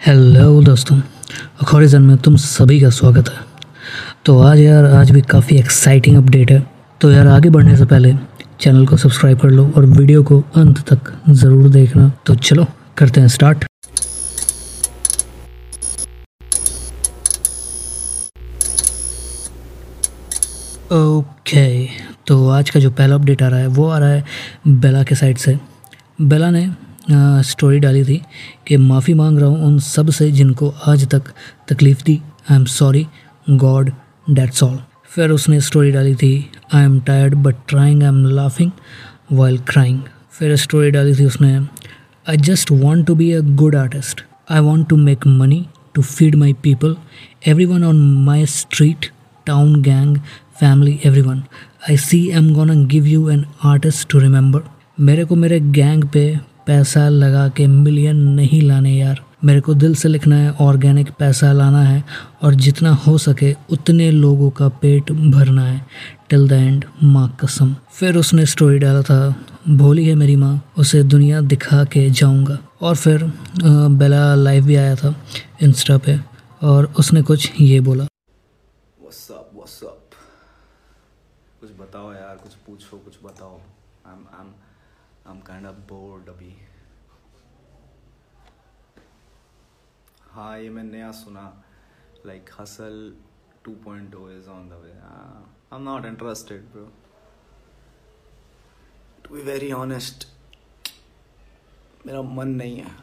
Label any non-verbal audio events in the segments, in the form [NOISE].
Hello दोस्तों। अखोरिजन में तुम सभी का स्वागत है। तो आज यार, आज भी काफ़ी एक्साइटिंग अपडेट है। तो यार, आगे बढ़ने से पहले चैनल को सब्सक्राइब कर लो और वीडियो को अंत तक ज़रूर देखना। तो चलो, करते हैं स्टार्ट ओके तो आज का जो पहला अपडेट आ रहा है, वो आ रहा है बेला के साइड से। बेला ने स्टोरी डाली थी कि माफ़ी मांग रहा हूँ उन सबसे जिनको आज तक तकलीफ़ दी। I am sorry God that's all फिर उसने स्टोरी डाली थी I am tired but trying I am laughing while crying फिर स्टोरी डाली थी उसने I just want to be a good artist I want to make money to feed my people everyone on my street town gang family everyone I see am gonna give you an artist to remember मेरे को मेरे gang पे पैसा लगा के million नहीं लाने यार। मेरे को दिल से लिखना है, ऑर्गेनिक पैसा लाना है, और जितना हो सके उतने लोगों का पेट भरना है। टिल द एंड माँ कसम। फिर उसने स्टोरी डाला था, भोली है मेरी माँ, उसे दुनिया दिखा के जाऊँगा। और फिर बेला लाइव भी आया था इंस्टा पे, और उसने कुछ ये बोला। What's up? What's up? कुछ बताओ यार, कुछ पूछो, कुछ बताओ। I'm I'm I'm kind of bored, अभी। हाँ ये मैं नया सुना। Like hustle two point two is on the way I am not interested bro to be very honest मेरा मन नहीं है।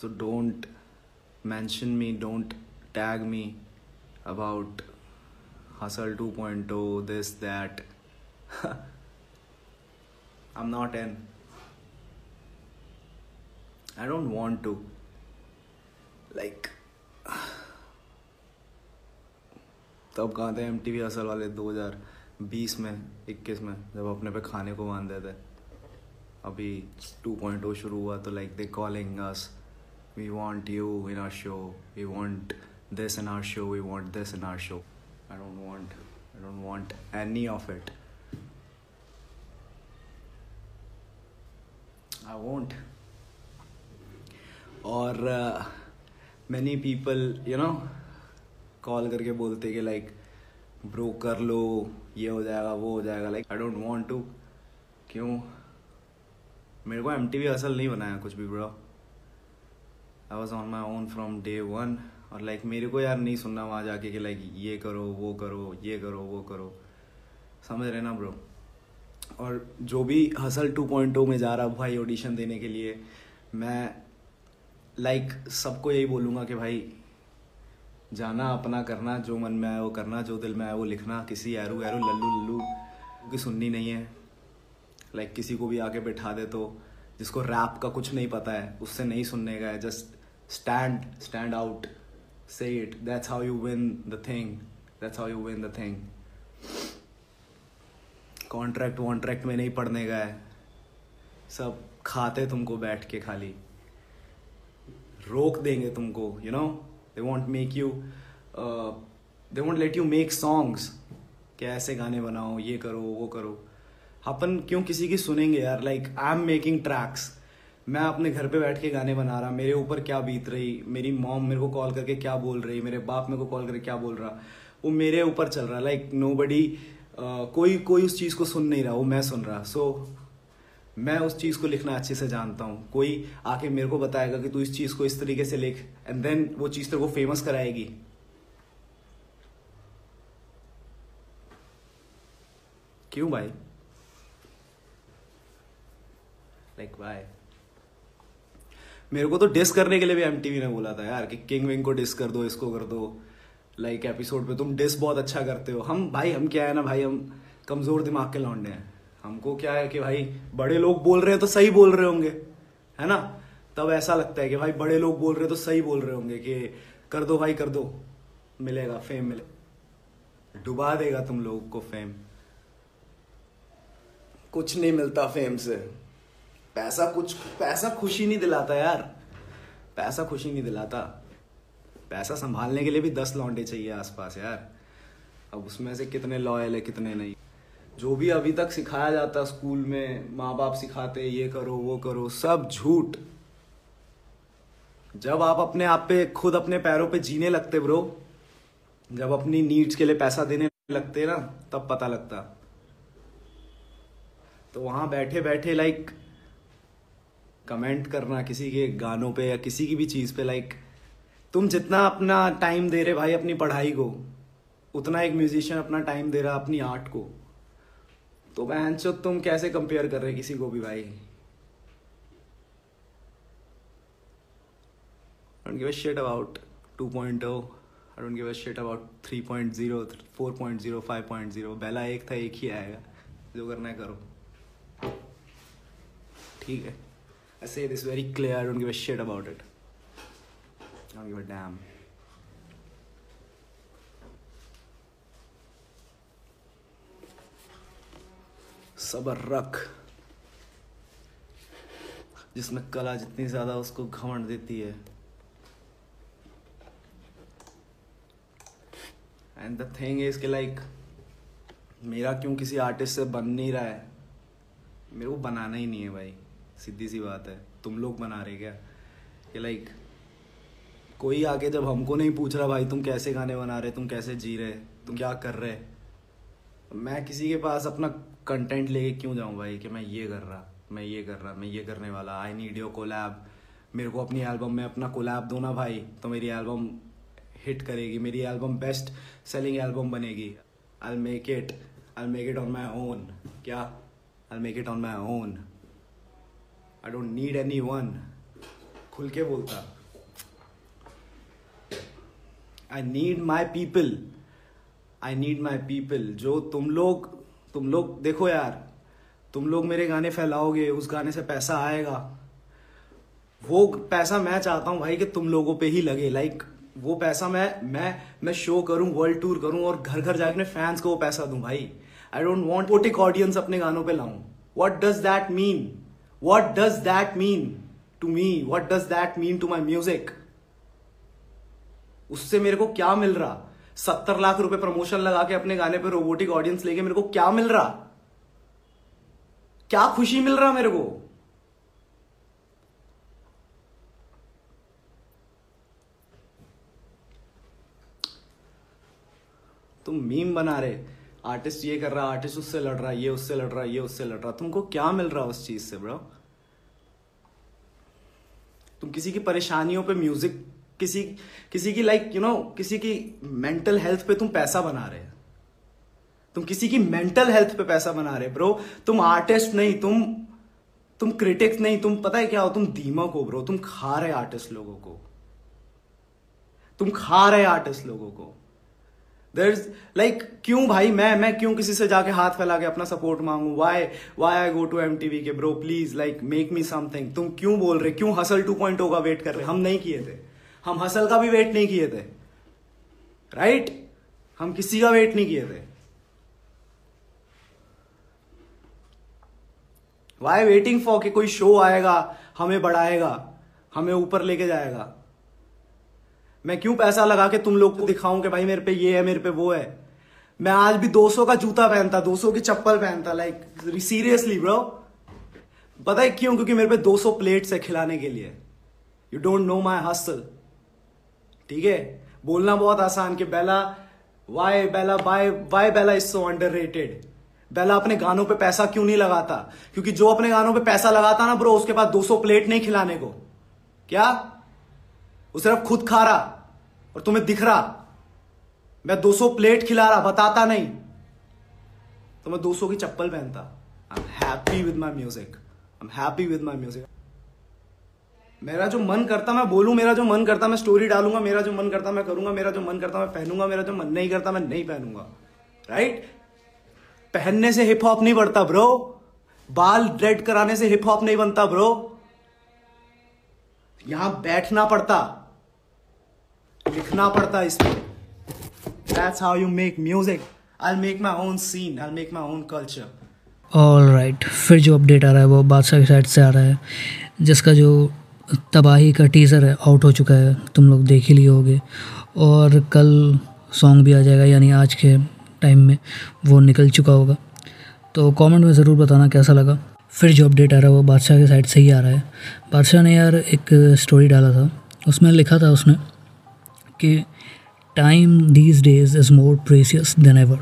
So don't mention me don't tag me about hustle two point two this that i'm not in i don't want to like तब कहाँ थे M T we hustle वाले 2020 में 21 में जब अपने पे खाने को बांधे थे अभी 2.0 शुरू हुआ तो like they calling us we want you in our show we want this in our show we want this in our show i don't want i don't want any of it i won't. और many people you know call करके बोलते कि like bro कर लो ये हो जाएगा वो हो जाएगा like I don't want to क्यों? मेरे को एम असल नहीं बनाया कुछ भी bro I was on my own from day one और लाइक like, मेरे को यार नहीं सुनना वहाँ जाके कि लाइक like, ये करो वो करो ये करो वो करो. समझ रहे ना ब्रो और जो भी हसल 2.0 में जा रहा भाई ऑडिशन देने के लिए मैं लाइक like, सबको यही बोलूँगा कि भाई जाना अपना करना जो मन में आए वो करना जो दिल में आए वो लिखना किसी एरू एरू लल्लू लल्लू की सुननी नहीं है। लाइक like, किसी को भी आके बैठा दे तो जिसको रैप का कुछ नहीं पता है उससे नहीं सुनने का है जस्ट स्टैंड स्टैंड आउट से it that's how you win the thing that's how you win the thing contract वॉन्ट्रैक्ट में नहीं पढ़ने का है सब खाते तुमको बैठ के खाली। रोक देंगे तुमको you know they won't make you they won't let you make songs कि ऐसे गाने बनाओ, ये करो, वो करो। अपन क्यों किसी की सुनेंगे यार? Like I am making tracks मैं अपने घर पे बैठ के गाने बना रहा, मेरे ऊपर क्या बीत रही? मेरी मॉम मेरे को कॉल करके क्या बोल रही? मेरे बाप मेरे को कॉल करके क्या बोल रहा? वो मेरे ऊपर चल रहा। लाइक नो बडी कोई कोई उस चीज़ को सुन नहीं रहा वो मैं सुन रहा। सो so, मैं उस चीज़ को लिखना अच्छे से जानता हूँ। कोई आके मेरे को बताएगा कि तू इस चीज़ को इस तरीके से लिख एंड देन वो चीज़ तेरे को फ़ेमस कराएगी। क्यों भाई? लाइक like, बाय मेरे को तो डिस करने के लिए भी एम ने बोला था यार कि किंग विंग को डिस कर दो इसको कर दो। लाइक like, एपिसोड पे तुम डिस बहुत अच्छा करते हो। हम भाई हम क्या है ना भाई हम कमज़ोर दिमाग के लौंडे हैं। हमको क्या है कि भाई बड़े लोग बोल रहे हैं तो सही बोल रहे होंगे है ना? तब ऐसा लगता है कि भाई बड़े लोग बोल रहे हैं तो सही बोल रहे होंगे कि कर दो भाई कर दो मिलेगा फेम मिले। डुबा देगा तुम लोगों को फेम कुछ नहीं मिलता फेम से। पैसा कुछ पैसा खुशी नहीं दिलाता यार। पैसा खुशी नहीं दिलाता। पैसा संभालने के लिए भी दस लौंडे चाहिए आसपास यार। अब उसमें से कितने लॉयल है, कितने नहीं। जो भी अभी तक सिखाया जाता स्कूल में माँ बाप सिखाते, ये करो, वो करो, सब झूठ। जब आप अपने आप पे, खुद अपने पैरों पे जीने लगते ब्रो, जब अपनी नीड्स के लिए पैसा देने लगते ना, तब पता लगता। तो वहाँ बैठे बैठे लाइक कमेंट करना किसी के गानों पे या किसी की भी चीज़ पे लाइक तुम जितना अपना टाइम दे रहे भाई अपनी पढ़ाई को, उतना एक म्यूजिशियन अपना टाइम दे रहा अपनी आर्ट को। तो बहन चो तुम कैसे कंपेयर कर रहे किसी को भी भाई? Don't give a shit about 2.0 I don't give a shit about 3.0 4.0 5.0 बेला एक था, एक ही आएगा। जो करना है करो। ठीक है। I say this very clear, I don't give a shit about it Give a damn. सबर रख जिसमें कला जितनी ज़्यादा उसको घमंड देती है। एंड द थिंग इज़ के लाइक मेरा क्यों किसी आर्टिस्ट से बन नहीं रहा है? मेरे को बनाना ही नहीं है भाई। सीधी सी बात है। तुम लोग बना रहे क्या? कि लाइक कोई आके जब हमको नहीं पूछ रहा, भाई तुम कैसे गाने बना रहे? तुम कैसे जी रहे? तुम क्या कर रहे? मैं किसी के पास अपना कंटेंट लेके क्यों जाऊँ भाई कि मैं ये कर रहा, मैं ये कर रहा, मैं ये करने वाला? आई नीड योर कोलैब मेरे को अपनी एल्बम में अपना कोलैब दो ना भाई तो मेरी एल्बम हिट करेगी, मेरी एल्बम बेस्ट सेलिंग एल्बम बनेगी। I make it I make it on my own क्या? I make it on my own I don't need anyone खुल के बोलता। I need my people I need my people जो तुम लोग तुम लोग, देखो यार, तुम लोग मेरे गाने फैलाओगे, उस गाने से पैसा आएगा। वो पैसा मैं चाहता हूँ भाई कि तुम लोगों पे ही लगे। लाइक वो पैसा मैं मैं मैं शो करूँ वर्ल्ड टूर करूँ और घर घर जाके अपने फैंस को वो पैसा दूँ भाई। I don't want poetic audience अपने गानों पे लाऊं। What does that mean what does that mean to me what does that mean to my music उससे मेरे को क्या मिल रहा? सत्तर लाख रुपए प्रमोशन लगा के अपने गाने पे रोबोटिक ऑडियंस लेके मेरे को क्या मिल रहा? क्या खुशी मिल रहा मेरे को? तुम मीम बना रहे। आर्टिस्ट ये कर रहा आर्टिस्ट उससे लड़ रहा, ये उससे लड़ रहा, ये उससे लड़ रहा। तुमको क्या मिल रहा उस चीज़ से ब्रो तुम किसी की परेशानियों पे म्यूज़िक किसी किसी की लाइक यू नो किसी की मेंटल हेल्थ पे तुम पैसा बना रहे तुम किसी की मेंटल हेल्थ पे पैसा बना रहे ब्रो तुम आर्टिस्ट नहीं, तुम तुम क्रिटिक्स नहीं, तुम पता है क्या हो? तुम दीमक हो ब्रो तुम खा रहे आर्टिस्ट लोगों को। तुम खा रहे आर्टिस्ट लोगों को। देर इज़ लाइक क्यों भाई, मैं मैं क्यों किसी से जाके हाथ फैला के अपना सपोर्ट मांगू? Why why I go to MTV के bro please like make me something तुम क्यों बोल रहे? क्यों हसल टू पॉइंट होगा वेट कर रहे? हम नहीं किए थे। हम हसल का भी वेट नहीं किए थे राइट? हम किसी का वेट नहीं किए थे। वाई वेटिंग फॉर कि कोई शो आएगा, हमें बढ़ाएगा, हमें ऊपर लेके जाएगा? मैं क्यों पैसा लगा के तुम लोग को दिखाऊँ कि भाई मेरे पे ये है, मेरे पे वो है? मैं आज भी 200 का जूता पहनता 200 की चप्पल पहनता लाइक सीरियसली ब्रो पता है क्यों? क्योंकि मेरे पे 200 प्लेट्स है खिलाने के लिए। You don't know my hustle ठीक है? बोलना बहुत आसान कि Bella why Bella bye why Bella is so underrated Bella अपने गानों पे पैसा क्यों नहीं लगाता? क्योंकि जो अपने गानों पे पैसा लगाता ना ब्रो, उसके पास 200 प्लेट नहीं खिलाने को। क्या? वो सिर्फ़ खुद खा रहा और तुम्हें दिख रहा। मैं 200 प्लेट खिला रहा, बताता नहीं। तो मैं 200 की चप्पल पहनता। I am happy with my music I am happy with my music मेरा जो मन करता मैं बोलूँ, मेरा जो मन करता मैं स्टोरी डालूँगा, मेरा जो मन करता मैं करूँगा, मेरा जो मन करता मैं पहनूँगा, मेरा जो मन नहीं करता मैं नहीं पहनूँगा। राइट पहनने से हिप हॉप नहीं बढ़ता ब्रो बाल रेड कराने से हिप हॉप नहीं बनता ब्रो यहाँ बैठना पड़ता, लिखना पड़ता इसमें। That's how you make music I make my own scene I make my own culture all right फिर जो अपडेट आ रहा है, वो बादशाह की साइड से आ रहा है, जिसका जो तबाही का टीज़र है आउट हो चुका है, तुम लोग देख ही लिए होगे। और कल सॉन्ग भी आ जाएगा, यानी आज के टाइम में वो निकल चुका होगा। तो कमेंट में ज़रूर बताना कैसा लगा। फिर जो अपडेट आ रहा है, वो बादशाह के साइड से ही आ रहा है। बादशाह ने यार एक स्टोरी डाला था। उसमें लिखा था उसने कि time these days is more precious than ever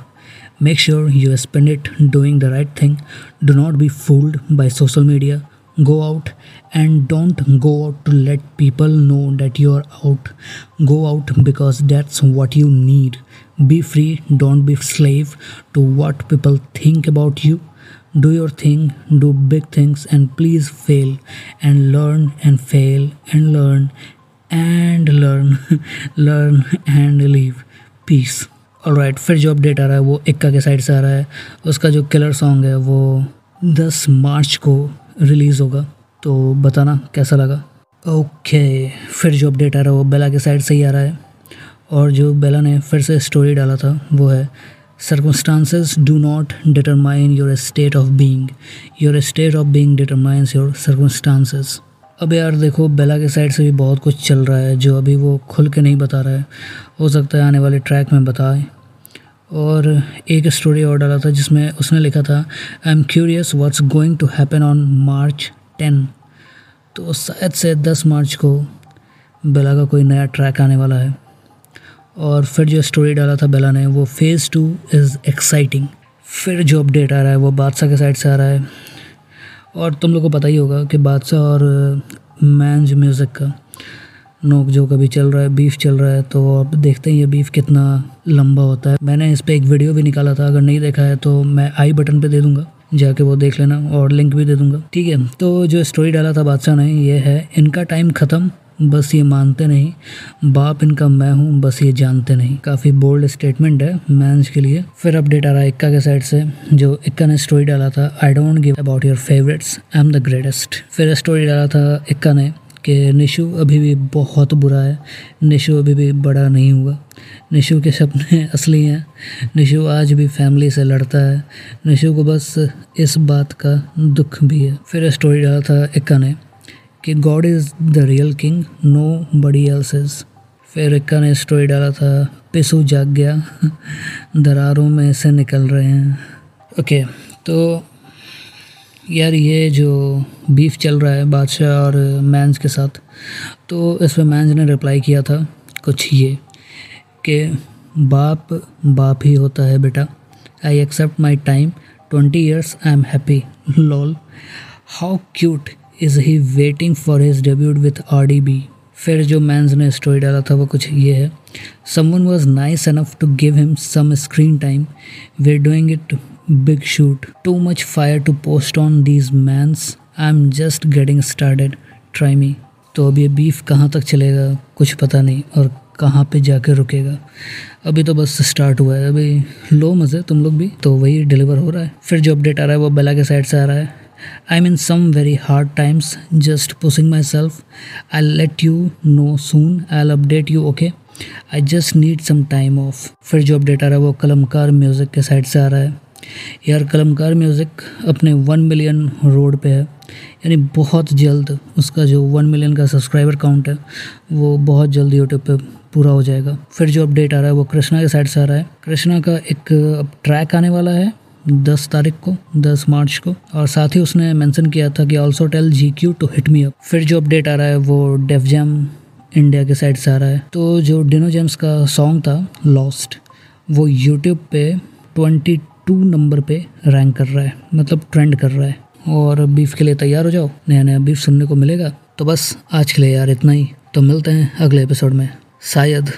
make sure you spend it doing the right thing do not be fooled by social media go out and don't go out to let people know that you are out go out because that's what you need be free don't be slave to what people think about you do your thing do big things and please fail and learn and fail and learn and learn learn and live peace और right फिर जो update आ रहा है वो इक्का के side से आ रहा है। उसका जो किलर सॉन्ग है वो दस मार्च को रिलीज़ होगा तो बताना कैसा लगा? ओके, फिर जो अपडेट आ रहा है वो बेला के साइड से ही आ रहा है। और जो बेला ने फिर से स्टोरी डाला था, वो है, circumstances do not determine your state of being. Your state of being determines your circumstances. अब यार देखो, बेला के साइड से भी बहुत कुछ चल रहा है, जो अभी वो खुल के नहीं बता रहा है। हो सकता है आने वाले ट्रैक में बताए। और एक स्टोरी और डाला था जिसमें उसने लिखा था I am curious what's going to happen on March ten तो शायद से दस मार्च को बेला का कोई नया ट्रैक आने वाला है। और फिर जो स्टोरी डाला था बेला ने, वो फ़ेज़ टू इज़ एक्साइटिंग फिर जो अपडेट आ रहा है, वो बादशाह के साइड से आ रहा है। और तुम लोग को पता ही होगा कि बादशाह और मैंज म्यूज़िक का नोक जो कभी चल रहा है बीफ चल रहा है तो अब देखते हैं ये बीफ कितना लंबा होता है। मैंने इस पर एक वीडियो भी निकाला था, अगर नहीं देखा है तो मैं आई बटन पे दे दूँगा, जाके वो देख लेना और लिंक भी दे दूँगा। ठीक है तो जो स्टोरी डाला था बादशाह ने, ये है, इनका टाइम ख़त्म, बस ये मानते नहीं। बाप इनका मैं हूँ, बस ये जानते नहीं। काफ़ी बोल्ड स्टेटमेंट है मैंस के लिए। फिर अपडेट आ रहा है इक्का के साइड से, जो इक्का ने स्टोरी डाला था I don't give about your favourites I am the greatest फिर स्टोरी डाला था इक्का ने कि निशु अभी भी बहुत बुरा है। निशु अभी भी बड़ा नहीं हुआ। निशु के सपने [LAUGHS] असली हैं। निशु आज भी फैमिली से लड़ता है। निशु को बस इस बात का दुख भी है। फिर स्टोरी डाला था इक्का ने कि God is the real king nobody else फिर इक्का ने स्टोरी डाला था पिसू जाग गया दरारों में से निकल रहे हैं। ओके okay, तो यार ये जो बीफ चल रहा है बादशाह और मैंस के साथ तो इसमें मैंस ने रिप्लाई किया था कुछ ये कि, बाप बाप ही होता है बेटा। I accept my time twenty years I am happy lol how cute is he waiting for his debut with R D B फिर जो मैंस ने स्टोरी डाला था वो कुछ ये है। Someone was nice enough to give him some screen time we doing it big shoot too much fire to post on these mains I am just getting started try me तो अब ये beef कहाँ तक चलेगा? कुछ पता नहीं। और कहाँ पे जाकर रुकेगा? अभी तो बस स्टार्ट हुआ है। अभी लो मज़े तुम लोग भी। तो वही डिलीवर हो रहा है। फिर जो अपडेट आ रहा है वो बेला के साइड से आ रहा है। I'm in some very hard times, just pushing myself. I'll let you know soon. I'll update you okay I just need some time off फिर जो अपडेट आ रहा है वो कलमकार म्यूज़िक के साइड से आ रहा है। यार कलमकार म्यूज़िक अपने वन मिलियन रोड पे है। यानी बहुत जल्द उसका जो वन मिलियन का सब्सक्राइबर काउंट है, वो बहुत जल्द यूट्यूब पे पूरा हो जाएगा। फिर जो अपडेट आ रहा है, वो कृष्णा के साइड से आ रहा है। कृष्णा का एक ट्रैक आने वाला है दस तारीख को, दस मार्च को। और साथ ही उसने मेंशन किया था कि also tell G Q to hit me up फिर जो अपडेट आ रहा है, वो डेफ जैम इंडिया के साइड से आ रहा है। तो जो डिनो जेम्स का सॉन्ग था लॉस्ट वो यूट्यूब पे ट्वेंटी टू नंबर पे रैंक कर रहा है मतलब ट्रेंड कर रहा है। और बीफ के लिए तैयार हो जाओ नया नया बीफ सुनने को मिलेगा। तो बस आज के लिए यार इतना ही। तो मिलते हैं अगले एपिसोड में, शायद।